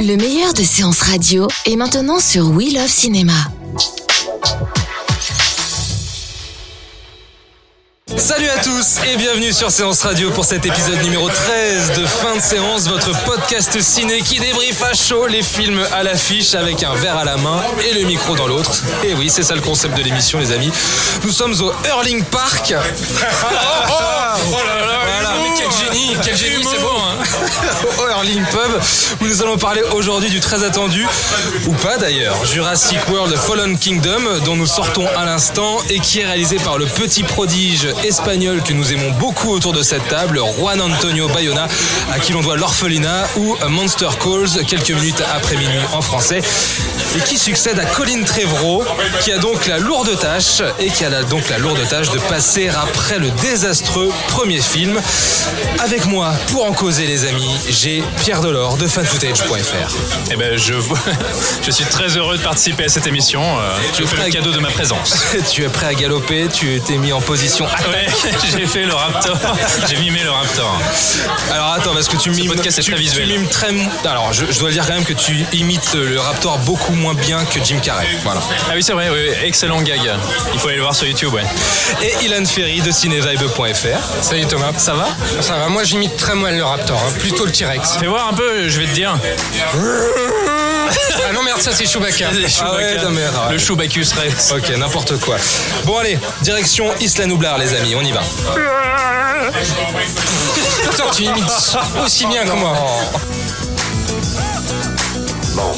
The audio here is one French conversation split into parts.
Le meilleur de séances radio est maintenant sur We Love Cinéma. Salut à tous et bienvenue sur Séance Radio pour cet épisode numéro 13 de fin de séance, votre podcast ciné qui débriefe à chaud les films à l'affiche avec un verre à la main et le micro dans l'autre. Et oui, c'est ça le concept de l'émission les amis. Nous sommes au Hurling Park. oh, là là, voilà. mais quel génie, quel génie, c'est Pub où nous allons parler aujourd'hui du très attendu, ou pas d'ailleurs, Jurassic World Fallen Kingdom dont nous sortons à l'instant et qui est réalisé par le petit prodige espagnol que nous aimons beaucoup autour de cette table, Juan Antonio Bayona, à qui l'on doit l'orphelinat ou Monster Calls quelques minutes après minuit en français, et qui succède à Colin Trevorrow, qui a donc la lourde tâche et qui a donc la lourde tâche de passer après le désastreux premier film. Avec moi, pour en causer les amis, j'ai Pierre Delors de fanfootage.fr. Eh ben, je, je suis très heureux de participer à cette émission. Euh, tu fais le cadeau de ma présence. tu es prêt à galoper, tu t'es mis en position attaque. Ouais, j'ai fait le raptor. J'ai mimé le raptor. Alors attends, parce que tu mimes, podcast tu, très visuel. tu mimes très. Alors, je, je dois dire quand même que tu imites le Raptor beaucoup moins bien que Jim Carrey. Voilà. Ah oui, c'est vrai, oui, excellent gag. Il faut aller le voir sur YouTube, ouais. Et Ilan Ferry de cinévibe.fr. Salut Thomas. Ça va? Ça va, moi j'imite très mal le Raptor, hein, plutôt le T-Rex. Fais voir un peu, je vais te dire. Ah non merde, ça c'est Chewbacca. Ah ouais, non, mais, ah, Le Chewbacus Rex. Ok, n'importe quoi. Bon allez, direction Isla Nublar les amis, on y va. Putain, tu imites aussi bien que moi. Bon,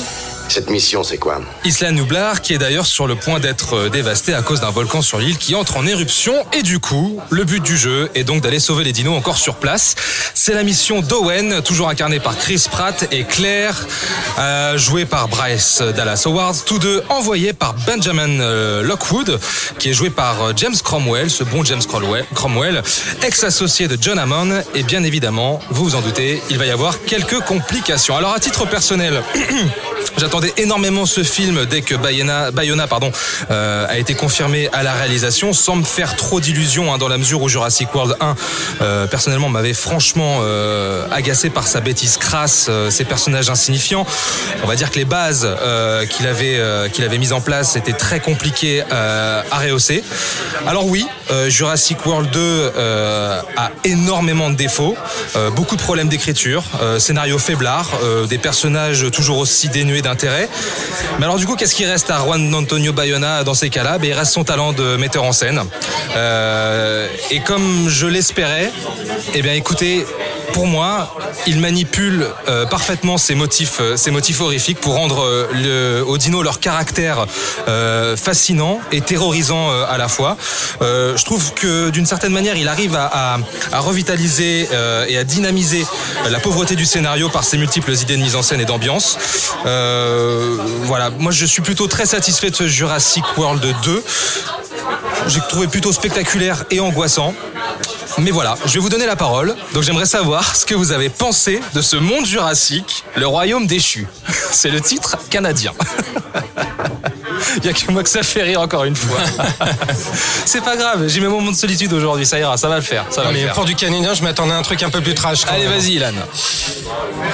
cette mission, c'est quoi Isla Nublar, qui est d'ailleurs sur le point d'être euh, dévastée à cause d'un volcan sur l'île qui entre en éruption. Et du coup, le but du jeu est donc d'aller sauver les dinos encore sur place. C'est la mission d'Owen, toujours incarnée par Chris Pratt et Claire, euh, jouée par Bryce Dallas Howard, tous deux envoyés par Benjamin euh, Lockwood, qui est joué par James Cromwell, ce bon James Cromwell, Cromwell, ex-associé de John Hammond. Et bien évidemment, vous vous en doutez, il va y avoir quelques complications. Alors à titre personnel, J'attendais énormément ce film dès que Bayona, Bayona pardon, euh, a été confirmé à la réalisation, sans me faire trop d'illusions hein, dans la mesure où Jurassic World 1, euh, personnellement, m'avait franchement euh, agacé par sa bêtise crasse, euh, ses personnages insignifiants. On va dire que les bases euh, qu'il avait, euh, qu'il avait mises en place étaient très compliquées à rehausser. Alors oui, Jurassic World 2 euh, a énormément de défauts, beaucoup de problèmes d'écriture, scénario faiblard, des personnages toujours aussi dénués d'intérêt. Mais alors du coup, qu'est-ce qui reste à Juan Antonio Bayona dans ces cas-là? Ben, Il reste son talent de metteur en scène. Euh, et comme je l'espérais, eh bien écoutez, pour moi, il manipule euh, parfaitement ces motifs, euh, ces motifs horrifiques pour rendre euh, le, dinos leur caractère euh, fascinant et terrorisant euh, à la fois. Euh, je trouve que d'une certaine manière, il arrive à, à- à revitaliser et à dynamiser la pauvreté du scénario par ses multiples idées de mise en scène et d'ambiance. Voilà, moi je suis plutôt très satisfait de ce Jurassic World 2. J'ai trouvé plutôt spectaculaire et angoissant. Mais voilà, je vais vous donner la parole. Donc j'aimerais savoir ce que vous avez pensé de ce monde jurassique, le royaume déchu. C'est le titre canadien. Il y a que moi que ça fait rire encore une fois. C'est pas grave, j'ai mes moments de solitude aujourd'hui, ça ira, ça va le faire. Ça va Mais le faire. pour du canadien, je m'attendais à un truc un peu plus trash. Allez, vas-y, Ilan.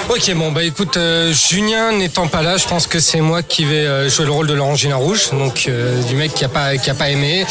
Ok, bon, bah écoute, euh, Julien n'étant pas là, je pense que c'est moi qui vais euh, jouer le rôle de l'orangina rouge, donc euh, du mec qui a pas qui a pas aimé.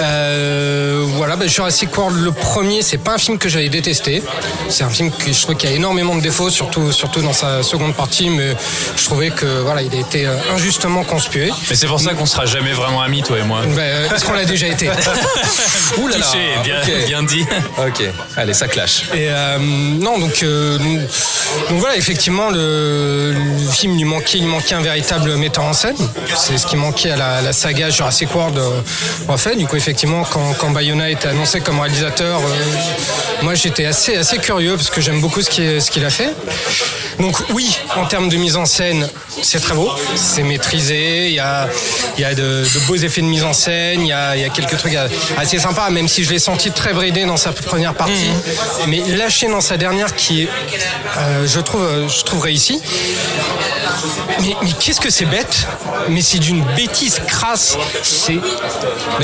Euh, voilà, bah, Jurassic World le premier, c'est pas un film que j'avais détesté. C'est un film que je trouve qu'il a énormément de défauts, surtout surtout dans sa seconde partie, mais je trouvais que voilà, il a été injustement conspué. Mais c'est pour ça qu'on sera jamais vraiment amis, toi et moi. Bah, euh, Est-ce qu'on l'a déjà été Ouh là là. Touché, bien, dit. Ok, allez, ça clash. Et euh, non, donc, euh, donc voilà, effectivement, le, le film lui manquait, il manquait un véritable metteur en scène. C'est ce qui manquait à la, la saga Jurassic World euh, refait. Du coup, effectivement, quand, quand Bayona été annoncé comme réalisateur, euh, moi j'étais assez, assez curieux parce que j'aime beaucoup ce qu'il ce qu'il a fait. Donc oui, en termes de mise en scène, c'est très beau, c'est maîtrisé, il y a, il y a de, de beaux effets de mise en scène, il y a, il y a quelques trucs assez sympas, même si je l'ai senti très bridé dans sa première partie, mais lâché dans sa dernière qui est, euh, je trouve, je trouve réussi. Mais, mais qu'est-ce que c'est bête? Mais c'est d'une bêtise crasse. C'est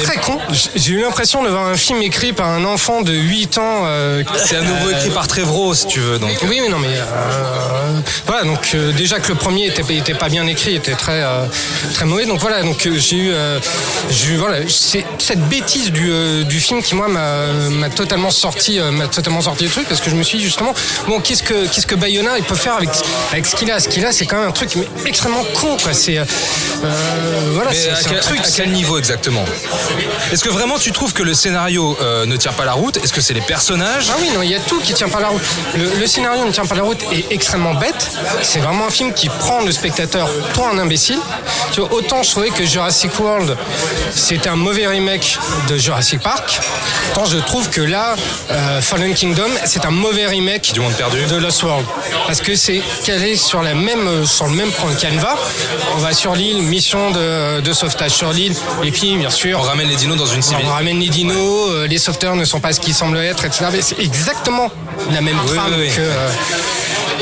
très con. J'ai eu l'impression de voir un film écrit par un enfant de 8 ans. euh, C'est à nouveau écrit par Trevorrow, si tu veux. Donc. oui, mais non, mais euh, voilà. Donc euh, déjà que le premier était, était pas bien écrit, était très euh, très mauvais. Donc voilà. Donc euh, j'ai eu, euh, eu voilà, c'est cette bêtise du, euh, du film qui moi m'a totalement sorti, euh, m'a totalement sorti le truc parce que je me suis dit justement, bon, qu'est-ce que qu'est-ce que Bayona il peut faire avec avec ce qu'il a, ce qu'il a, c'est quand même un truc mais extrêmement con, quoi. C'est euh, euh, voilà, c'est à c'est quel, un truc. à quel niveau exactement? Est-ce que vraiment tu trouves que le scénario euh, ne tient pas la route? Est-ce que c'est les personnages? Ah oui, non, il y a tout qui tient pas la route. Le, le scénario ne tient pas la route est extrêmement bête. C'est vraiment un film qui prend le spectateur pour un imbécile. Tu vois, autant je trouvais que Jurassic World, c'était un mauvais remake de Jurassic Park. Autant je trouve que là, euh, Fallen Kingdom, c'est un mauvais remake Du Monde Perdu. de Lost World. Parce que c'est calé sur, la même, sur le même canevas. On va sur l'île, mission de, de sauvetage sur l'île. Et puis, bien sûr, On ramène les dinos dans une civile. on ramène les dinos, euh, les sauveteurs ne sont pas ce qu'ils semblent être, etc. Mais c'est exactement la même trame oui, oui. que, euh,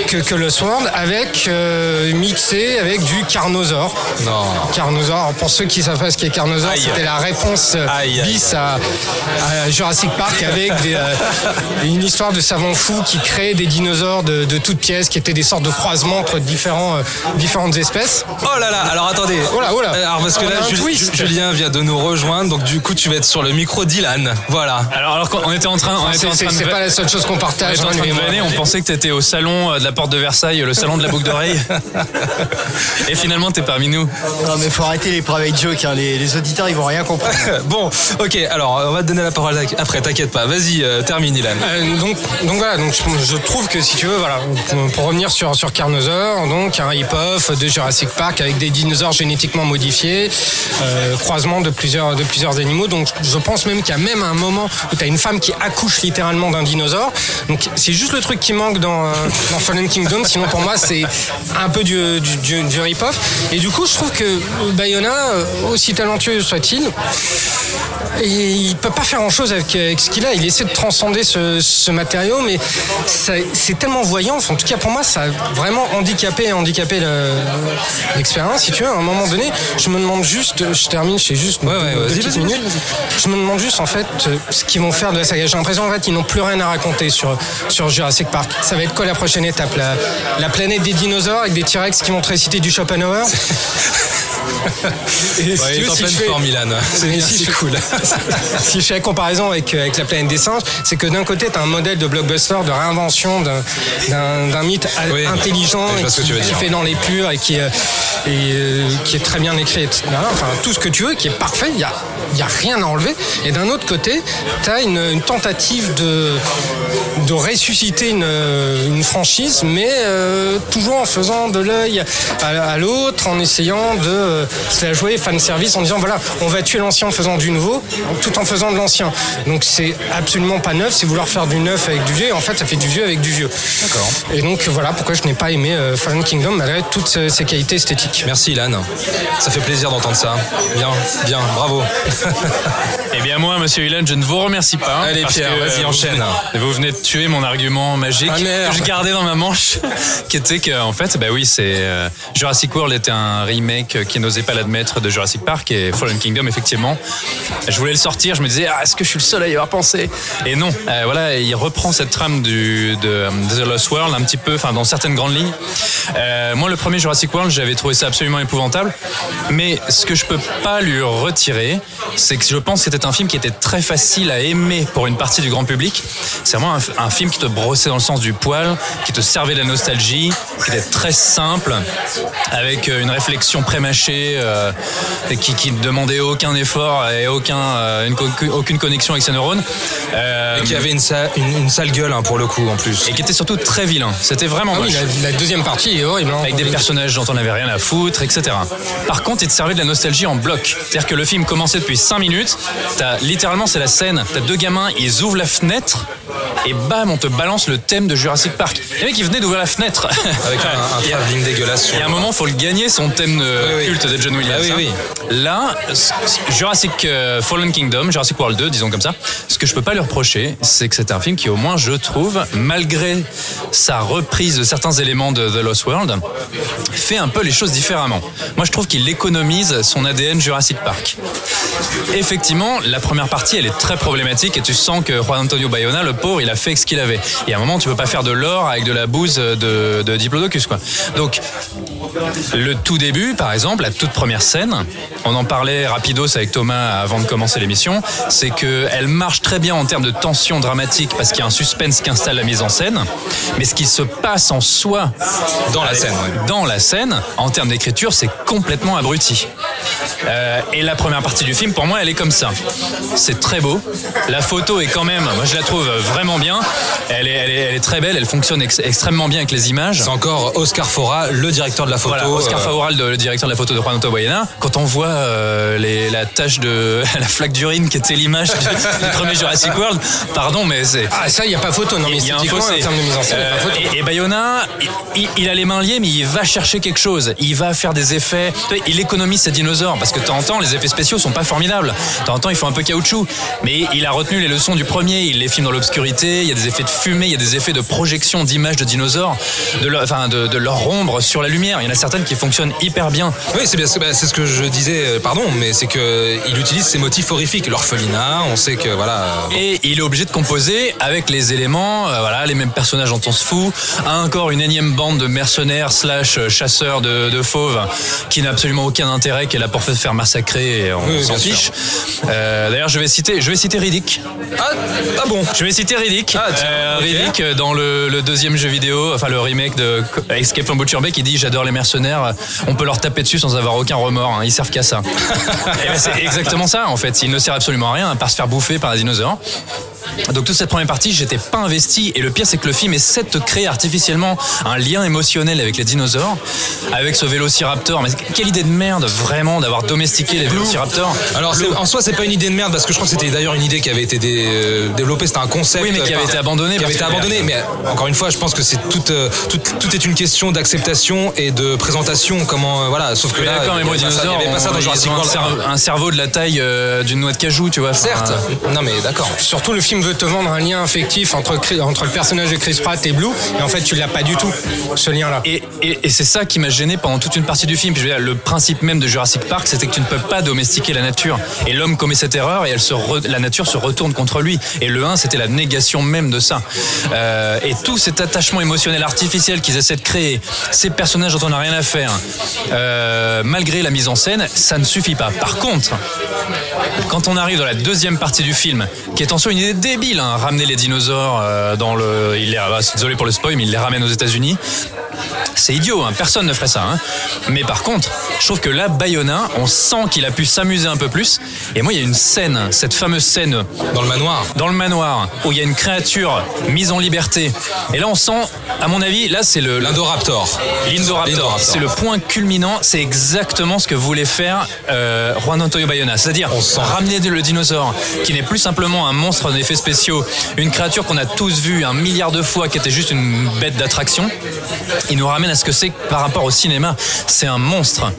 que, que Sword, avec euh, mixé avec du Carnosaur. Non. Carnosaur, pour ceux qui savent pas ce qu'est Carnosaur, c'était la réponse aïe, à, à Jurassic Park avec des, euh, une histoire de savants fous qui créent des dinosaures de, de toutes pièces, qui étaient des sortes de croisements entre différents, euh, différentes espèces. Oh là là, alors attendez. Oh là, oh là. Alors parce que On là, Jul-. Julien vient de nous rejoindre, donc du coup tu vas être sur le micro d'Ilan. Voilà. Alors, alors qu'on était en train, on était C'est en train de c'est pas la seule chose qu'on on partage. était en hein, train de vanner, on pensait que t'étais au salon de la porte de Versailles, le salon de la boucle d'oreille. Et finalement, t'es parmi nous. Non mais faut arrêter les private jokes, hein. les, les auditeurs ils vont rien comprendre. Bon, ok, alors on va te donner la parole après, t'inquiète pas. Vas-y, euh, termine Ilan. Euh, donc, donc voilà, donc je, je trouve que si tu veux, voilà, pour, pour revenir sur, sur Carnosaur, donc un hip-off de Jurassic Park avec des dinosaures génétiquement modifiés, euh, croisement de plusieurs, de plusieurs animaux. Donc je pense même qu'il y a même un moment où tu as une femme qui accouche littéralement d'un dinosaure. Donc c'est juste le truc qui manque dans, euh, dans Fallen Kingdom. Sinon pour moi c'est un peu du, du, du, du rip-off. Et du coup je trouve que Bayona, euh, aussi talentueux soit-il, il peut pas faire grand chose avec, avec ce qu'il a. Il essaie de transcender ce, ce matériau, mais c'est tellement voyant. Enfin, en tout cas, pour moi, ça a vraiment handicapé, handicapé le- l'expérience. Si tu veux, à un moment donné, je me demande juste, je termine, je sais juste Ouais, ouais, deux petites minutes. Je me demande juste en fait ce qu'ils vont faire de la saga. J'ai l'impression en fait ils n'ont plus rien à raconter sur sur Jurassic Park. Ça va être quoi la prochaine étape la, la planète des dinosaures avec des T-Rex qui vont te réciter du Schopenhauer. Et si Ouais, il est en si pleine fais- forme, Ilan. C'est bien, si cool. si je fais la comparaison avec, euh, avec la planète des singes, c'est que d'un côté, tu as un modèle de blockbuster, de réinvention d'un- mythe Oui. intelligent et qui, qui dire. fait dans les purs et qui, euh, et, euh, qui est très bien écrit. etc. Enfin, tout ce que tu veux, qui est parfait, il n'y a, y a rien à enlever. Et d'un autre côté, tu as une, une tentative de, de ressusciter une, une franchise, mais euh, toujours en faisant de l'œil à, à l'autre, en essayant de euh, se la jouer fan service, en disant voilà, on va tuer l'ancien en faisant du nouveau, tout en faisant de l'ancien. Donc c'est absolument pas neuf, c'est vouloir faire du neuf avec du vieux, et en fait ça fait du vieux avec du vieux. D'accord. Et donc voilà pourquoi je n'ai pas aimé euh, Fallen Kingdom malgré toutes ses ses qualités esthétiques. Merci Ilan. Ça fait plaisir d'entendre ça. Bien, bien, bravo. Eh bien moi, Monsieur Hélène, je ne vous remercie pas. Allez, parce Pierre, que, vas-y, euh, enchaîne. Vous venez, vous venez de tuer mon argument magique Ah, que je gardais dans ma manche, qui était que en fait, bah oui, c'est euh, Jurassic World était un remake qui n'osait pas l'admettre de Jurassic Park et Fallen Kingdom effectivement. Je voulais le sortir, je me disais ah, est-ce que je suis le seul à y avoir pensé? Et non, euh, voilà, il reprend cette trame du de, de The Lost World un petit peu, enfin dans certaines grandes lignes. Euh, moi, le premier Jurassic World, j'avais trouvé ça absolument épouvantable, mais ce que je peux pas lui retirer, c'est que je pense que c'était un film qui était très facile à aimer pour une partie du grand public. C'est vraiment un, un film qui te brossait dans le sens du poil, qui te servait de la nostalgie, qui était très simple, avec euh, une réflexion prémâchée euh, qui, qui ne demandaient aucun effort et aucun, euh, une co- aucune connexion avec ses neurones. Euh, Et qui avait une, sa- une- une sale gueule hein, pour le coup en plus. et qui était surtout très vilain. C'était vraiment Ah oui, la, la deuxième partie est horrible. hein. avec des personnages dont on n'avait rien à foutre, etc. Par contre, il te servait de la nostalgie en bloc. C'est-à-dire que le film commençait depuis 5 minutes, t'as, littéralement c'est la scène, t'as deux gamins, ils ouvrent la fenêtre, et bam, on te balance le thème de Jurassic Park. Les mecs, ils venaient d'ouvrir la fenêtre. Avec un, un travelling dégueulasse il y a un moment, faut le gagner, son thème Oui, oui. Culte de John Williams. Ah oui, hein. oui. Là, Jurassic euh, Fallen Kingdom, Jurassic World 2, disons comme ça, ce que je peux pas lui reprocher, c'est que c'est un film qui, au moins, je trouve, malgré sa reprise de certains éléments de The Lost World, fait un peu les choses différemment. Moi, je trouve qu'il économise son ADN Jurassic Park. Effectivement, la première partie, elle est très problématique et tu sens que Juan Antonio Bayona, le pauvre, il a fait ce qu'il avait. Et à un moment, tu peux pas faire de l'or avec de la bouse de, de Diplodocus, quoi. Donc, le tout début, par exemple, la toute première scène, on en parlait rapidos avec Thomas avant de commencer l'émission, c'est que elle marche très bien en termes de tension dramatique parce qu'il y a un suspense qui installe la mise en scène, mais ce qui se passe en soi Dans la scène, ouais. dans la scène, en termes d'écriture, c'est complètement abruti. Euh, et la première partie du film, pour moi, elle est comme ça. C'est très beau. La photo est quand même, moi je la trouve vraiment bien. Elle est, elle est, elle est très belle, elle fonctionne ex- extrêmement bien avec les images. C'est encore Oscar Fora, le directeur de la photo. Voilà, Oscar euh, le directeur de la photo de Juan Antonio. Quand on voit euh, les, la tache de la flaque d'urine qui était l'image du, premier Jurassic World, pardon, mais c'est Ah, ça, il n'y a pas photo. Non, mais fossé. en termes de mise en scène, pas Euh, photo. et, et Bayona, il, il a les mains liées, mais il va chercher quelque chose. Il va faire des effets. Il économise ses dinosaures parce que de temps en temps, les effets spéciaux sont pas formidables. De temps en temps, ils font un peu caoutchouc. Mais il a retenu les leçons du premier. Il les filme dans l'obscurité. Il y a des effets de fumée, il y a des effets de projection d'images de dinosaures, de leur, enfin, de, de leur ombre sur la lumière. Il y en a certaines qui fonctionnent hyper bien. Oui, c'est bien, c'est bah, c'est ce que je disais, euh, pardon, mais c'est que il utilise ces motifs horrifiques. L'orphelinat, on sait que voilà. euh, Et il est obligé de composer avec les éléments, euh, voilà, les mêmes personnages dont on se fout. Encore une énième bande de mercenaires slash euh, chasseurs de, de fauves qui n'a absolument aucun intérêt, qui est là pour se faire massacrer et on Oui, s'en fiche. Euh, D'ailleurs, je vais citer, je vais citer Riddick. Ah, ah bon Je vais citer Riddick. Ah, Euh. Riddick euh, dans le, le deuxième jeu vidéo, enfin le remake de Escape from Butcher Bay, qui dit j'adore les mercenaires. On peut leur taper dessus sans avoir aucun remords. hein, Ils servent qu'à ça. Ben, c'est exactement ça en fait. Ils ne servent absolument à rien à part se faire bouffer par un dinosaure. Donc toute cette première partie, j'étais pas investi. Et le pire, c'est que le film essaie de te créer artificiellement un lien émotionnel avec les dinosaures, avec ce vélociraptor. Mais quelle idée de merde, vraiment, d'avoir domestiqué les vélociraptors. Alors en soi, c'est pas une idée de merde parce que je crois que c'était d'ailleurs une idée qui avait été dé- euh, développée. C'était un concept. Oui, mais qui avait par- été abandonné Qui avait été abandonné. Mais euh, encore une fois, je pense que c'est tout, euh, tout, tout est une question d'acceptation et de présentation. Comment euh, voilà. Sauf que Oui, là, d'accord, mais y dinosaures, avait pas ça dans Jurassic un, World. cerveau, un cerveau de la taille euh, d'une noix de cajou, tu vois. Certes. Non, mais d'accord. Surtout, le film veut te vendre un lien affectif entre, le personnage de Chris Pratt et Blue, et en fait, tu l'as pas du tout, ce lien-là. Et, c'est ça qui m'a gêné pendant toute une partie du film. Le principe même de Jurassic Park, c'était que tu ne peux pas domestiquer la nature. Et l'homme commet cette erreur et la nature se retourne contre lui. Et le 1, c'était la négation même de ça. Euh, et tout cet attachement émotionnel artificiel qu'ils essaient de créer, ces personnages dont on n'a rien à faire, euh, malgré la mise en scène, ça ne suffit pas. Par contre, quand on arrive dans la deuxième partie du film, qui est en soi une idée débile, hein, ramener les dinosaures euh, dans le, il ah, désolé pour le spoil, mais il les ramène aux États-Unis. C'est idiot, hein, personne ne ferait ça. hein. Mais par contre, je trouve que là, Bayona, on sent qu'il a pu s'amuser un peu plus. Et moi, il y a une scène, cette fameuse scène Dans le manoir. dans le manoir, où il y a une créature mise en liberté. Et là, on sent, à mon avis, là, c'est le, L'Indoraptor. L'Indoraptor, c'est le point culminant, c'est exactement ce que voulait faire euh, Juan Antonio Bayona, c'est-à-dire ramener le dinosaure, qui n'est plus simplement un monstre spéciaux, une créature qu'on a tous vue un milliard de fois, qui était juste une bête d'attraction. Il nous ramène à ce que c'est par rapport au cinéma. C'est un monstre,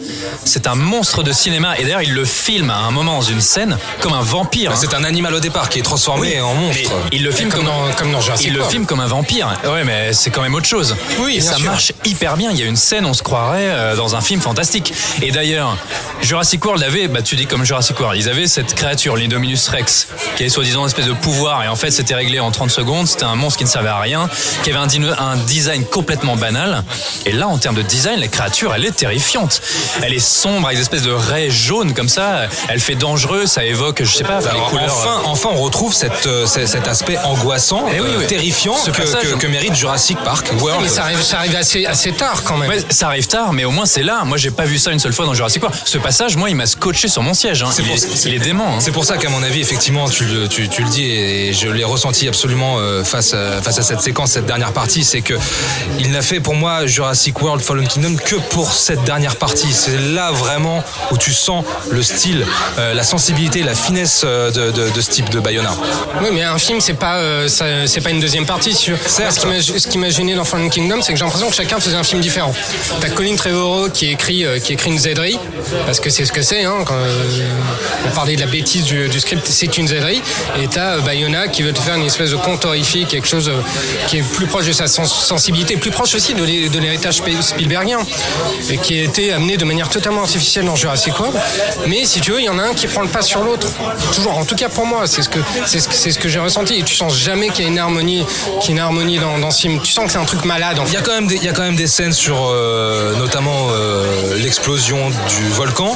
c'est un monstre de cinéma, et d'ailleurs il le filme à un moment dans une scène comme un vampire. hein. C'est un animal au départ qui est transformé en monstre. Mais il le filme Comme dans- comme dans Jurassic il le filme comme un vampire. Ouais, mais c'est quand même autre chose. Oui, et ça sûr. marche hyper bien. Il y a une scène, on se croirait euh, dans un film fantastique. Et d'ailleurs, Jurassic World avait, bah tu dis comme Jurassic World, ils avaient cette créature, l'Indominus Rex, qui avait soi-disant une espèce de pouvoir et en fait c'était réglé en 30 secondes. C'était un monstre qui ne servait à rien, qui avait un, design complètement banal. Et là, en termes de design, la créature, elle est terrifiante. Elle est sombre avec des espèces de raies jaunes comme ça. Elle fait dangereux, ça évoque, je sais pas, les couleurs. enfin, enfin, on retrouve cette, euh, cet aspect angoissant, Eh oui, euh, oui. terrifiant Ce que, passage- que- que mérite Jurassic Park World. Mais ça arrive, ça arrive assez, assez tard quand même. Ouais, ça arrive tard, mais au moins c'est là. Moi, j'ai pas vu ça une seule fois dans Jurassic Park. Ce passage, moi, il m'a scotché sur mon siège. hein. C'est Il, pour- est, il est dément. hein. C'est pour ça qu'à mon avis, effectivement, tu le, tu, tu le dis et je l'ai ressenti absolument euh, face à, face à cette séquence, cette dernière partie, c'est que il n'a fait pour moi Jurassic World Fallen Kingdom que pour cette dernière partie. C'est là vraiment où tu sens le style, euh, la sensibilité, la finesse euh, de, de, de ce type de Bayona. Oui, mais un film, c'est pas, euh, c'est pas une deuxième partie. Moi, ce qui m'a- gêné dans Fallen Kingdom, c'est que j'ai l'impression que chacun faisait un film différent. T'as Colin Trevorrow qui écrit, euh, qui écrit une zèderie, parce que c'est ce que c'est. Hein, quand euh, on parlait de la bêtise du, du script, c'est une zèderie. Et t'as euh, Bayona qui veut te faire une espèce de conte horrifique, quelque chose euh, qui est plus proche de sa sens- sensibilité, plus proche aussi de l'hé- de l'héritage Sp- Spielbergien, et qui a été amené de manière totalement artificielle dans Jurassic World. Mais si tu veux, il y en a un qui prend le pas sur l'autre. Toujours, en tout cas pour moi, c'est ce que c'est ce que, c'est ce que j'ai ressenti. Et tu sens jamais qu'il y a une harmonie, qu'il y a une harmonie dans, dans ce film. Tu sens que c'est un truc malade. En Il y a quand même des, il y a quand même des scènes sur euh, notamment euh, l'explosion du volcan.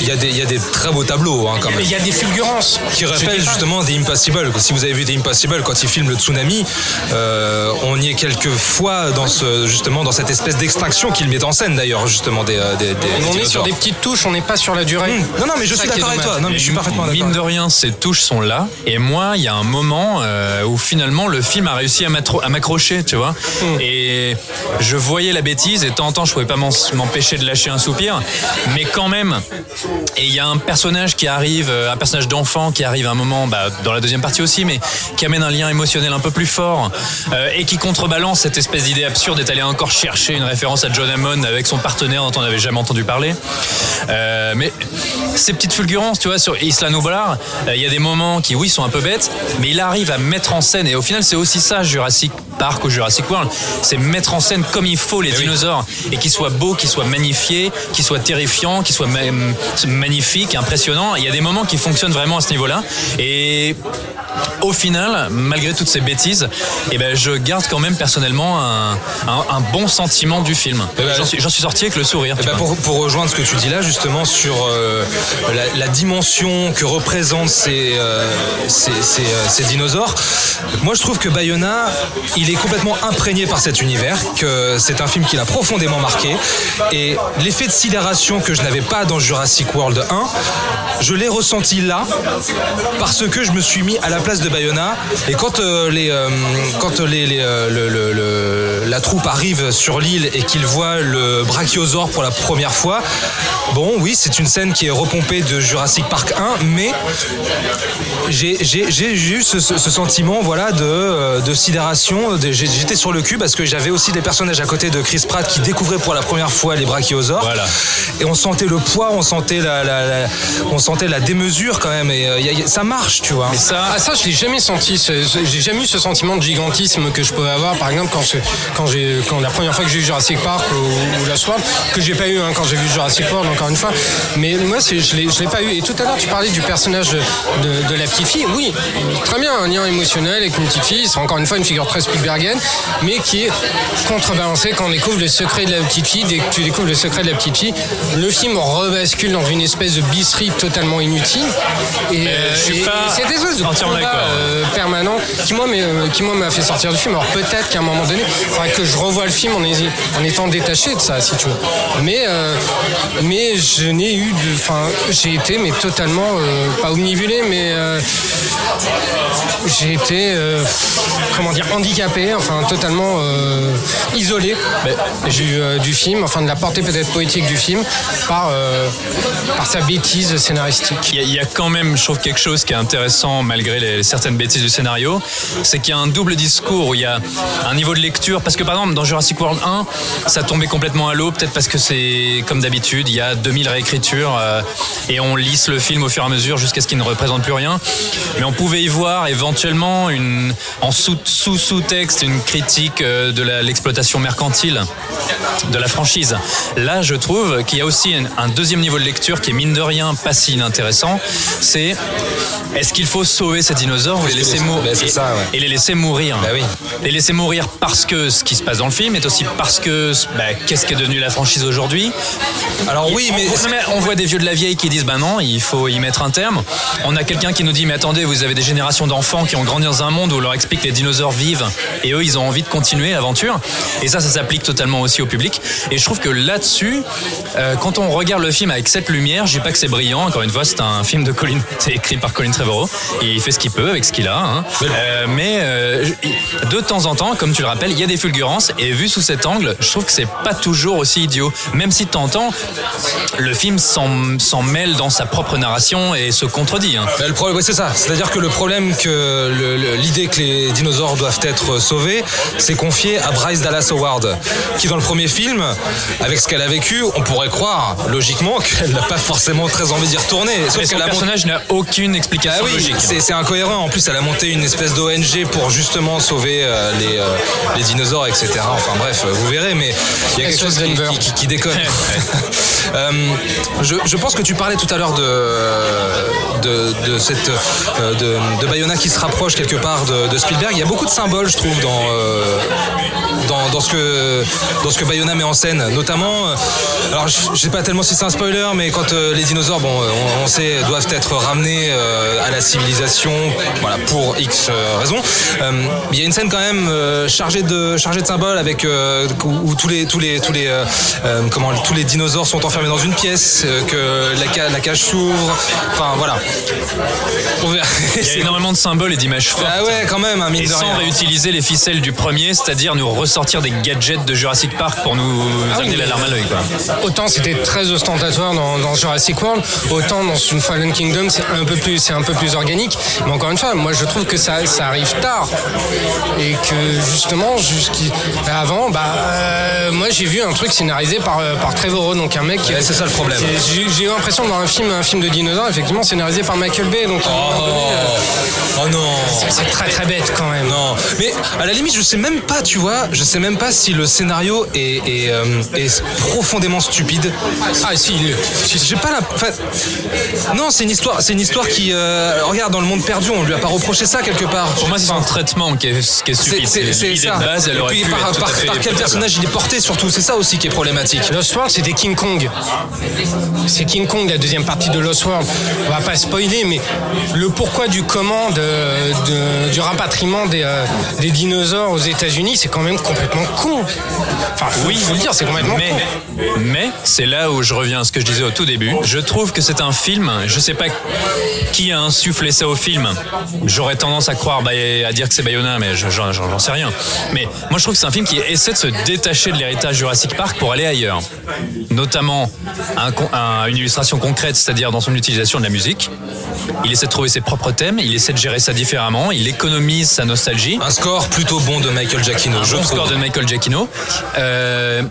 Il y a des, il y a des très beaux tableaux hein, quand même. Mais il y a des fulgurances. qui Je rappelle dis pas- justement The Impossible. Si vous avez vu The Impossible, quand il filme le tsunami, euh, on y est quelques fois dans ce, justement dans cette espèce d'extinction qu'il met en scène d'ailleurs justement des, euh, des, des- des On est sur des petites touches, on n'est pas sur la durée. Hum. Non non mais je suis d'accord avec toi. Non mais je suis parfaitement Mine de d'accord. rien, ces touches sont là. Et moi, il y a un moment euh, où finalement le film a réussi à m'accrocher, tu vois. Hmm. Et je voyais la bêtise et de temps en temps, je pouvais pas m'empêcher de lâcher un soupir. Mais quand même, et il y a un personnage qui arrive, un personnage d'enfant qui arrive à un moment, bah, dans la deuxième partie aussi, mais qui amène un lien émotionnel un peu plus fort euh, et qui contrebalance cette espèce d'idée absurde d'être allé encore chercher une référence à John Hammond avec son partenaire dont on n'avait jamais entendu parler. Euh, mais ces petites fulgurances, tu vois, sur Isla Nublar, euh, il y a des moments qui, oui, sont un peu bêtes, mais il arrive à mettre en scène, et au final, c'est aussi ça, Jurassic Park ou Jurassic World, c'est mettre en scène comme il faut les dinosaures, et qu'ils soient beaux, qu'ils soient magnifiés, qu'ils soient terrifiants, qu'ils soient ma- magnifiques, impressionnants. Il y a des moments qui fonctionnent vraiment à ce niveau-là, et au final, malgré toutes ces bêtises, eh ben, je garde quand même personnellement un, un- un bon sentiment du film. Eh ben, J'en suis, sorti avec le sourire. Eh ben, pour, pour rejoindre ce que tu dis là, justement, sur euh, la, la dimension que représentent ces, euh, ces, ces, euh, ces dinosaures, moi je trouve que Bayona, il est complètement imprégné par cet univers, que c'est un film qui l'a profondément marqué. Et l'effet de sidération que je n'avais pas dans Jurassic World 1, je l'ai ressenti là, parce que je me suis mis à la place de Bayona. Et quand, euh, les, euh, quand les, les, euh, le- le- le- la troupe arrive sur l'île et qu'ils voient le brachiosaure pour la première fois, bon, oui, c'est une scène qui est repompée de Jurassic Park 1, mais j'ai eu ce, sentiment voilà, de, de sidération. J'étais sur le cul parce que j'avais aussi des personnages à côté de Chris Pratt qui découvraient pour la première fois les brachiosaures. Voilà. Et on sentait le poids, on sentait la, la- la- on sentait la démesure quand même. Et y a- y a- ça marche, tu vois. Mais ça, Ah ça je l'ai jamais senti, j'ai jamais eu ce sentiment de gigantisme que je pouvais avoir par exemple quand, je- quand, j'ai, quand la première fois que j'ai vu Jurassic Park ou, ou la Swamp, que j'ai pas eu hein, quand j'ai vu Jurassic World encore une fois, mais moi c'est, je, l'ai, je l'ai pas eu. Et tout à l'heure tu parlais du personnage de, de- de la petite fille, oui, très bien, un lien émotionnel avec une petite fille, c'est encore une fois une figure très Spielbergienne, mais qui est contrebalancée quand on découvre le secret de la petite fille, dès que tu découvres le secret de la petite fille, le film rebascule dans une espèce de bisserie totalement inutile. Et, Euh, je suis et- pas et cette espèce de euh, permanent qui moi mais, euh, qui moi m'a fait sortir du film. Alors peut-être qu'à un moment donné il que je revoie le film en, étant détaché de ça si tu veux. Mais euh, mais je n'ai eu de enfin j'ai été mais totalement euh, pas omnibulé mais euh, j'ai été comment dire handicapé enfin totalement isolé du, du film enfin de la portée peut-être poétique du film par par sa bêtise scénaristique. Il y, y a quand même, je trouve, quelque chose qui est intéressant malgré les, certaines bêtises du scénario, c'est qu'il y a un double discours où il y a un niveau de lecture. Parce que par exemple, dans Jurassic World 1, ça tombait complètement à l'eau, peut-être parce que c'est comme d'habitude, il y a 2000 réécritures euh, et on lisse le film au fur et à mesure jusqu'à ce qu'il ne représente plus rien. Mais on pouvait y voir éventuellement une, en sous sous sous-texte, une critique euh, de l'exploitation mercantile de la franchise. Là, je trouve qu'il y a aussi un, un deuxième niveau de lecture qui est mine de rien pas si inintéressant. C'est est-ce qu'il faut sauver ces dinosaures ou les laisser mourir? c'est ça, ouais. et les laisser mourir Bah oui. Les laisser mourir parce que ce qui se passe dans le film est aussi parce que bah, qu'est-ce qu'est devenu la franchise aujourd'hui? Alors oui, mais on, voit des vieux de la vieille qui disent bah non, il faut y mettre un terme. On a quelqu'un qui nous dit mais attendez, vous avez des générations d'enfants qui ont grandi dans un monde où on leur explique que les dinosaures vivent et eux ils ont envie de continuer l'aventure. Et ça, ça s'applique totalement aussi au public. Et je trouve que là-dessus, euh, quand on regarde le film avec cette lumière, je dis pas que c'est brillant. Encore une fois, c'est un film de Colin, c'est écrit par Colin Trevorrow. Et il fait ce qu'il peut avec ce qu'il a. hein. Euh, mais euh, je- de temps en temps, comme tu le rappelles, il y a des fulgurances. Et vu sous cet angle, je trouve que c'est pas toujours aussi idiot. Même si de temps en temps, le film s'en mêle dans sa propre narration et se contredit. hein. Bah, le problème, ouais, c'est ça. C'est-à-dire que le problème que le- le- l'idée que les dinosaures doivent être sauvés, c'est confié à Bryce Dallas Howard, qui dans le premier film, avec ce qu'elle a vécu, on pourrait croire logiquement qu'elle n'a pas forcément très envie d'y retourner. Sauf a monté- personnage n'a aucune Ah explication oui, logique. c'est c'est incohérent. En plus, elle a monté une espèce d'ONG pour justement sauver euh, les, euh, les dinosaures, etc. Enfin bref, vous verrez, mais il y a quelque chose qui, qui- qui- qui déconne. Euh, je, pense que tu parlais tout à l'heure de, de, euh, Bayona qui se rapproche quelque part de, Spielberg. Il y a beaucoup de symboles, je trouve, dans, euh, dans, dans ce que dans ce que Bayona met en scène, notamment. alors, je, je sais pas tellement si c'est un spoiler, mais quand les dinosaures, bon, on, sait, doivent être ramenés à la civilisation, voilà, pour X raisons. Il y a une scène quand même chargée de chargée de symboles avec où tous les tous les tous les euh, comment tous les dinosaures sont enfermés dans une pièce, euh, que la, ca- la cage s'ouvre. Enfin voilà. On verra. Il y a énormément de symboles et d'images fortes. Ah ouais, quand même, un mine Et de sans rien. réutiliser les ficelles du premier, c'est-à-dire nous ressortir des gadgets de Jurassic Park pour nous Ah amener oui, la larme à l'œil. quoi. Autant c'était très ostentatoire dans, dans Jurassic World, autant dans une Fallen Kingdom c'est un peu plus c'est un peu plus organique. Mais encore une fois, moi je trouve que ça, ça arrive tard et que justement jusqu' avant, bah euh, moi j'ai vu un truc scénarisé par euh, par Trevorrow, donc un mec. Ouais, c'est ça le problème. J'ai j'ai eu l'impression de voir un film un film de dinosaures effectivement scénarisé par Michael Bay, donc. moment donné, euh, Oh non. c'est- c'est très très bête quand même. Non, mais à la limite, je sais même pas, tu vois, je sais même pas si le scénario est, est, euh, est profondément stupide. Ah si, il- J'ai pas la. enfin, non, c'est une histoire, c'est une histoire qui. euh, regarde, dans le monde perdu, on lui a pas reproché ça quelque part. Pour moi, c'est son traitement qui est, qui est C'est stupide. c'est- ça. de base, elle Et puis, par, quel personnage il est porté surtout, c'est ça aussi qui est problématique. Lost World, c'était King Kong. C'est King Kong, la deuxième partie de Lost World. On va pas spoiler, mais le pourquoi du comment de, de- du rapatriement des, euh, des dinosaures aux États-Unis, c'est quand même complètement con. Enfin, faut, Oui, faut le dire, c'est complètement mais, con. mais c'est là où je reviens à ce que je disais au tout début. Je trouve que c'est un film. Je sais pas qui a insufflé ça au film. J'aurais tendance à croire, bah, à dire que c'est Bayona, mais je- j'en j'en sais rien. Mais moi, je trouve que c'est un film qui essaie de se détacher de l'héritage Jurassic Park pour aller ailleurs. Notamment un con- un- une illustration concrète, c'est-à-dire dans son utilisation de la musique. Il essaie de trouver ses propres thèmes. Il essaie de gérer ça différemment. Il économise sa nostalgie. Un score plutôt bon de Michael Giacchino, Un je bon trouve. score de Michael Giacchino. Euh,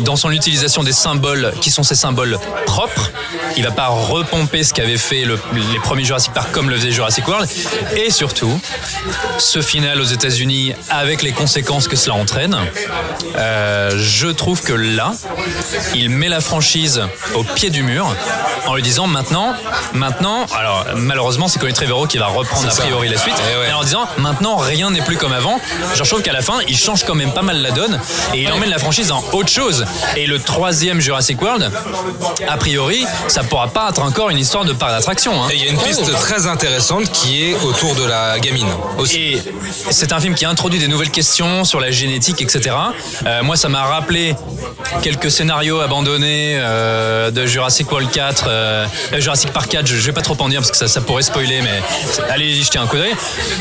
dans son utilisation des symboles qui sont ses symboles propres, il va pas repomper ce qu'avait fait le- les premiers Jurassic Park comme le faisait Jurassic World. Et surtout, ce final aux États-Unis avec les conséquences que cela entraîne, euh, je trouve que là, il met la franchise au pied du mur en lui disant maintenant, maintenant, alors malheureusement c'est Colin Trevorrow qui va reprendre a ça. priori la suite, Eh ouais. et en disant maintenant rien n'est plus comme avant. Je trouve qu'à la fin il change quand même pas mal la donne et il emmène la franchise dans autre chose. Et le troisième Jurassic World, a priori, ça pourra pas être encore une histoire de parc d'attraction. hein. Et il y a une piste très intéressante qui est autour de la gamine aussi. Et c'est un film qui introduit des nouvelles questions sur la génétique, etc. Euh, moi, ça m'a rappelé quelques scénarios abandonnés euh, de Jurassic World 4, euh, euh, Jurassic Park 4. Je, je vais pas trop en dire parce que ça, ça pourrait spoiler, mais allez y jeter un coup d'œil.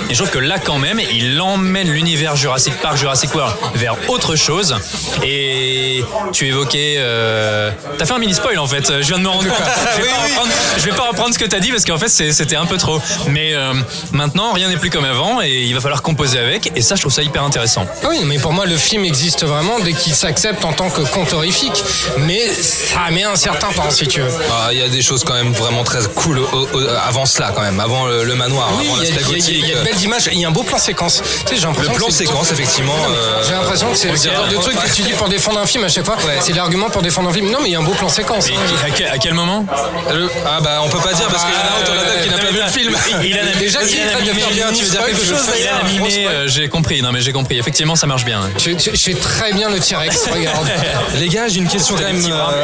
Et je trouve que là, quand même, il emmène l'univers Jurassic Park, Jurassic World vers autre chose. Et tu évoquais, euh, t'as fait un mini spoil en fait. Je viens de me rendre compte. Je vais, Oui, pas oui. reprendre, je vais pas reprendre ce que t'as dit parce qu'en fait c'était un peu trop. Mais euh, maintenant, rien n'est plus comme avant et il va falloir composer avec. Et ça, je trouve ça hyper intéressant. Oui, mais pour moi, le film existe vraiment dès qu'il s'accepte en tant que conte horrifique. Mais ça met un certain temps, si tu veux. Ah, Il y a des choses quand même vraiment très cool au- au- avant cela, quand même, avant le, le manoir, avant il y, a- l'aspect il y de belles images. Il y a un beau plan séquence. Tu sais, j'ai Le l'impression plan séquence, effectivement. euh, J'ai l'impression que c'est le genre de truc que tu dis pour défendre un film à chaque fois. Ouais. C'est l'argument pour défendre un film. Non, mais il y a un beau plan séquence. Hein. à quel, à quel moment Le- Ah bah on peut pas dire parce qu'il y en a autour de la table qui n'a pas vu le film. Il a Déjà, tu veux dire quelque chose, euh, j'ai compris. Non mais j'ai compris. Effectivement, ça marche bien. Je, fais très bien le T-Rex, regarde. Les gars, j'ai une question quand même.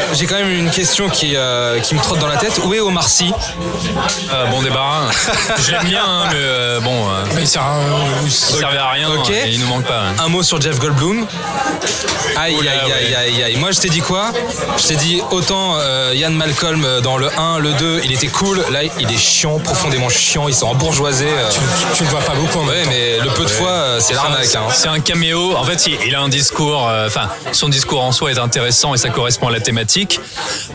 Euh, j'ai quand même une question qui, euh, qui me trotte dans la tête. Où est Omar Sy? Euh, bon débarras. Je l'aime bien, hein, mais euh, bon, euh, Mais un. il servait à rien. Ok. et il nous manque pas. hein. Un mot sur Jeff Goldblum. Aïe, aïe, aïe, aïe, aïe, aïe. Moi, je t'ai dit quoi? Je t'ai dit autant euh, Ian Malcolm euh, dans le 1, le 2, il était cool. Là, il est chiant, profondément chiant. Ils sont embourgeoisés. euh. Tu le vois pas beaucoup en même Ouais, temps. mais le peu de fois, euh, c'est l'arnaque. hein. C'est un caméo. En fait, il- il a un discours. euh, Enfin, son discours en soi est intéressant et ça correspond à la thématique.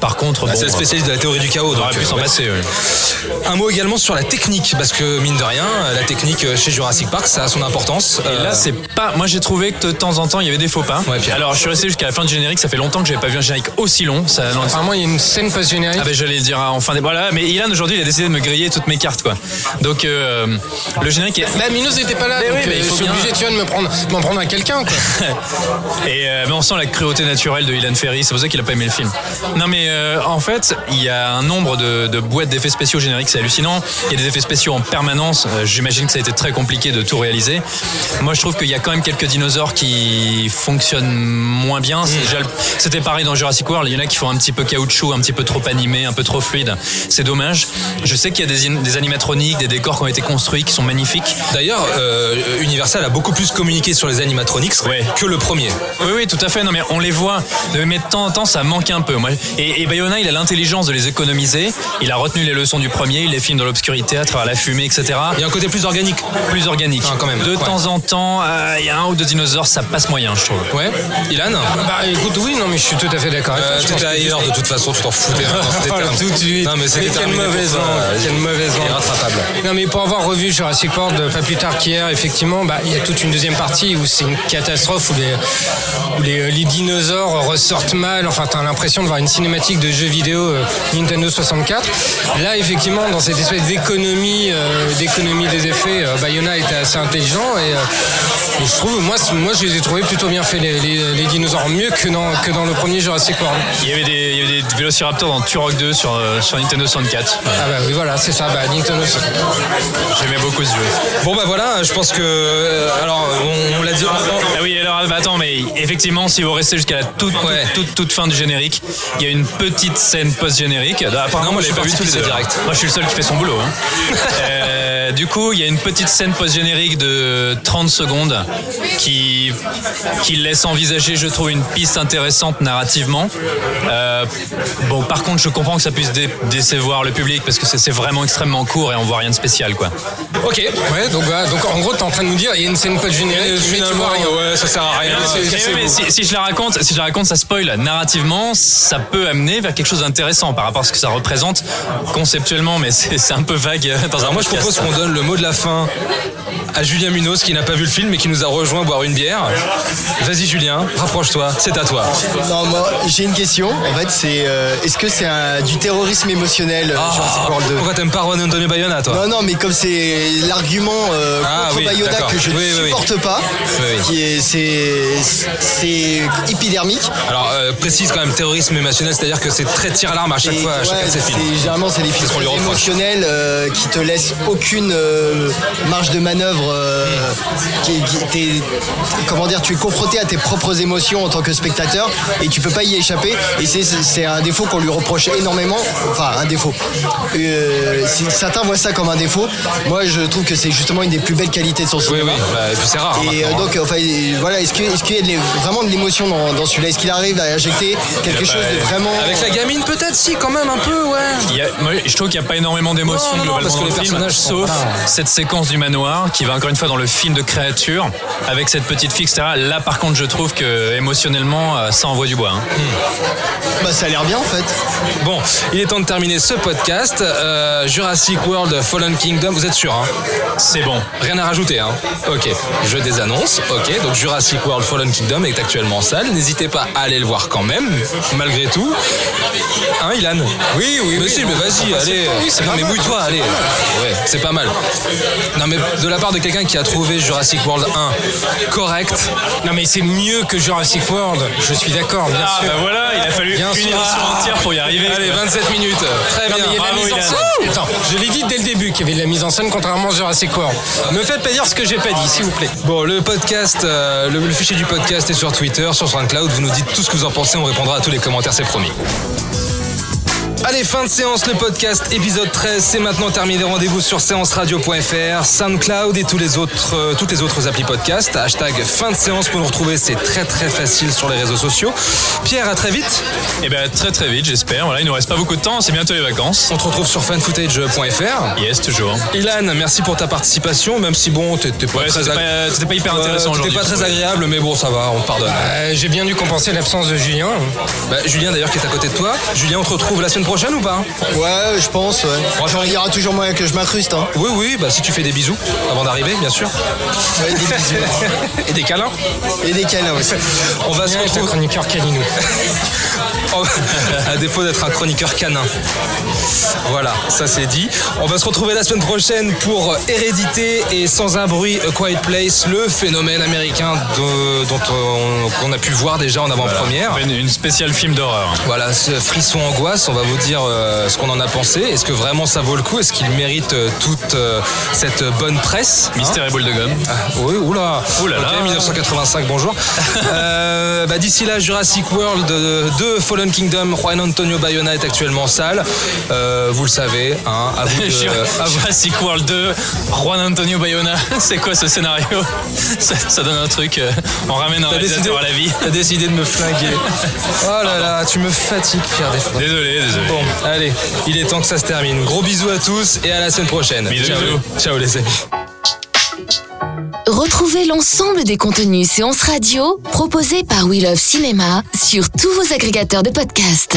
Par contre, Bah, bon, c'est le spécialiste de la théorie du chaos. on Donc, aurait pu euh, s'en ouais. passer. oui. Un mot également sur la technique, parce que mine de rien, la technique chez Jurassic Park, ça a son importance. Et là, c'est pas. Moi, j'ai trouvé que de temps en temps, il y avait des faux pas. Ouais. Alors, je suis resté jusqu'à la fin du générique. Ça fait longtemps que j'avais pas vu un générique aussi long. Ça, Apparemment, il y a une scène post-générique. Ah ben j'allais le dire en fin des voilà mais Ilan aujourd'hui il a décidé de me griller toutes mes cartes quoi donc euh, le générique est Bah, Minos n'était pas là, Mais donc oui, mais euh, il je faut suis bien. obligé, tu vois, de me prendre, m'en prendre à quelqu'un, quoi. et euh, mais on sent la cruauté naturelle de Ilan Ferry c'est pour ça qu'il a pas aimé le film non mais euh, en fait il y a un nombre de, de boîtes d'effets spéciaux génériques c'est hallucinant. Il y a des effets spéciaux en permanence. Euh, j'imagine que ça a été très compliqué de tout réaliser. Moi je trouve qu'il y a quand même quelques dinosaures qui fonctionnent moins bien. Le- c'était pareil dans Jurassic World. Il y en a qui font un petit peu caoutchouc un petit peu trop animé un peu trop fluide. C'est dommage. Je sais qu'il y a des, animatroniques des décors qui ont été construits qui sont magnifiques. D'ailleurs, euh, Universal a beaucoup plus communiqué sur les animatronics Ouais. que le premier. Oui, oui, tout à fait. Non, mais on les voit. Mais de temps en temps, ça manque un peu. Moi. Et, et Bayona, il a l'intelligence de les économiser. Il a retenu les leçons du premier. Il les filme dans l'obscurité, à travers la fumée, etc. Il y a un côté plus organique. Plus organique. Ah, quand même. De Ouais. temps en temps, euh, il y a un ou deux dinosaures, ça passe moyen, je trouve. Ouais. Ilan Bah, écoute, oui, non, mais je suis tout à fait d'accord euh, T'étais ailleurs de toute façon, tu t'en foutais. hein, tout de suite. Non, mais c'était quelle mauvaise toi. langue, quelle mauvaise langue. Irrattrapable. Non mais pour avoir revu Jurassic World euh, pas plus tard qu'hier, effectivement, bah, il y a toute une deuxième partie où c'est une catastrophe où les, où les, les dinosaures ressortent mal. Enfin, t'as l'impression de voir une cinématique de jeu vidéo euh, Nintendo 64. Là, effectivement, dans cette espèce d'économie, euh, d'économie des effets, euh, Bayona était assez intelligent et, et je trouve, moi, moi, je les ai trouvés plutôt bien faits les, les- les dinosaures, mieux que dans, que dans le premier Jurassic World. Il y avait des, il y avait des vélociraptors dans Turok 2 sur, sur Nintendo 64. Ah bah oui, voilà, c'est ça, bah, Nintendo 64. J'aimais beaucoup ce jeu. Bon, bah voilà, je pense que. Alors, on, on l'a dit. Ah oui, alors bah, attends, mais effectivement, si vous restez jusqu'à la toute, toute, toute, toute fin du générique, il y a une petite scène post-générique. Apparemment, Non, moi, je l'avez parti tous les deux. direct. Moi, je suis le seul qui fait son boulot. hein. Euh, du coup, il y a une petite scène post-générique de 30 secondes qui, qui laisse envisager, je trouve, une piste intéressante narrativement. Euh, bon, par contre, je comprends que ça puisse dé- décevoir le public parce que c'est vraiment extrêmement court et on voit rien de spécial, quoi. Ok. Ouais, donc, donc en gros, t'es en train de nous dire, il y a une scène post-générique, mais tu vois rien. ouais, ça sert à rien. Mais si, si je la raconte, si je la raconte, ça spoil. Narrativement, ça peut amener vers quelque chose d'intéressant par rapport à ce que ça représente conceptuellement, mais c'est un peu vague euh, dans un moi je propose qu'on donne le mot de la fin à Julien Munoz qui n'a pas vu le film mais qui nous a rejoint boire une bière. Vas-y Julien, rapproche-toi, c'est à toi. Non, moi, j'ai une question. En fait, c'est euh, est-ce que c'est un- du terrorisme émotionnel euh, Jurassic World 2 Pourquoi t'aimes pas Ron Antonio Bayona toi? Non, non, mais comme c'est l'argument euh, Ah, contre oui, Bayona que je ne oui, oui. supporte pas, qui est c'est c'est épidermique. Alors euh, précise quand même terrorisme émotionnel, c'est-à-dire que c'est très tir à l'arme à chaque Et, fois, à ouais, chacun de ses films. c'est- Généralement, c'est des films émotionnels qui te laissent aucune marge de manœuvre. Euh, qui, qui- t'es- comment dire, tu es confronté à tes propres émotions en tant que spectateur et tu peux pas y échapper. Et c'est- un défaut qu'on lui reproche énormément. Enfin, un défaut. Euh, si certains voient ça comme un défaut. Moi, je trouve que c'est justement une des plus belles qualités de son Oui, cinéma. oui, bah, et puis c'est rare. Et euh, maintenant, hein. donc, enfin, et voilà, est-ce que- qu'il y a de vraiment de l'émotion dans, dans celui-là? Est-ce qu'il arrive à injecter quelque chose de vraiment. Avec la gamine peut-être si quand même un peu ouais. Il y a- moi, je trouve qu'il n'y a pas énormément d'émotions Non, non, non, globalement parce que dans les le film, personnages sauf pas- cette séquence du manoir qui va encore une fois dans le film de créature avec cette petite fille, etc. Là, par contre, je trouve que émotionnellement, euh, ça envoie du bois. hein. Bah, ça a l'air bien en fait. Bon, il est temps de terminer ce podcast. Euh, Jurassic World Fallen Kingdom, vous êtes sûr hein? C'est bon. Rien à rajouter, hein Ok, je désannonce. Ok, donc Jurassic World Fallen Kingdom est actuellement en salle. N'hésitez pas à aller le voir quand même, malgré tout. Hein, Ilan? Oui, oui. Mais si, mais vas-y, allez. non, mais mouille-toi, allez. Ouais, c'est pas mal. Non, mais de la part de quelqu'un qui a trouvé Jurassic World 1 correct. Non mais c'est mieux que Jurassic World, je suis d'accord, bien Ah sûr. bah voilà, il a fallu Bien une sûr. émission entière pour y arriver. Allez, 27 minutes. Très Non, bien. mais il y a de la mise en scène. Attends, je l'ai dit dès le début qu'il y avait de la mise en scène contrairement à Jurassic World. Me faites pas dire ce que j'ai pas dit, s'il vous plaît. Bon, le podcast, euh, le, le fichier du podcast est sur Twitter, sur SoundCloud. Vous nous dites tout ce que vous en pensez, on répondra à tous les commentaires, c'est promis. Allez, fin de séance, le podcast épisode 13, c'est maintenant terminé. Rendez-vous sur séanceradio.fr, SoundCloud et tous les autres, euh, toutes les autres applis podcast. Hashtag fin de séance pour nous retrouver, c'est très très facile sur les réseaux sociaux. Pierre, à très vite. Et ben très très vite, j'espère. Voilà, il nous reste pas beaucoup de temps, c'est bientôt les vacances. On te retrouve sur fanfootage.fr. Yes, toujours. Ilan, merci pour ta participation, même si bon, t'étais pas Ouais, très c'était ag- pas- c'était pas hyper intéressant aujourd'hui. pas très agréable, mais bon, ça va, on te pardonne. Euh, j'ai bien dû compenser l'absence de Julien. Bah, Julien d'ailleurs qui est à côté de toi. Julien, on te retrouve la semaine prochaine ou pas Ouais, je pense, ouais. Faire- Il y aura toujours moyen que je m'incruste, hein. Oui, oui, bah si tu fais des bisous avant d'arriver, bien sûr. Ouais, des bisous. Et des câlins. Et des câlins aussi. On va se retrouver. chroniqueur caninou. À défaut d'être un chroniqueur canin. Voilà, ça c'est dit. On va se retrouver la semaine prochaine pour Hérédité et Sans un bruit, A Quiet Place, le phénomène américain de- dont on, a pu voir déjà en avant-première. Une, une spéciale film d'horreur. Voilà, ce frisson angoisse, on va vous dire euh, ce qu'on en a pensé. Est-ce que vraiment ça vaut le coup? Est-ce qu'il mérite euh, toute euh, cette bonne presse? Hein? Mystère et boule de gomme. Ah, oui, oula. Oula là. Ok, 1985, bonjour. Euh, bah, D'ici là, Jurassic World 2 Fallen Kingdom, Juan Antonio Bayona est actuellement en salle. Euh, vous le savez, hein, à vous de- Jurassic World 2, Juan Antonio Bayona, c'est quoi ce scénario? Ça, ça donne un truc, on ramène un décidé, réalisateur à la vie. t'as décidé de me flinguer. Oh là là, tu me fatigues, Pierre, des fois. Désolé, désolé. Bon, allez, il est temps que ça se termine. Gros bisous à tous et à la semaine prochaine. Bisous, Ciao, bisous. Ciao les amis. Retrouvez l'ensemble des contenus séances radio proposés par We Love Cinéma sur tous vos agrégateurs de podcasts.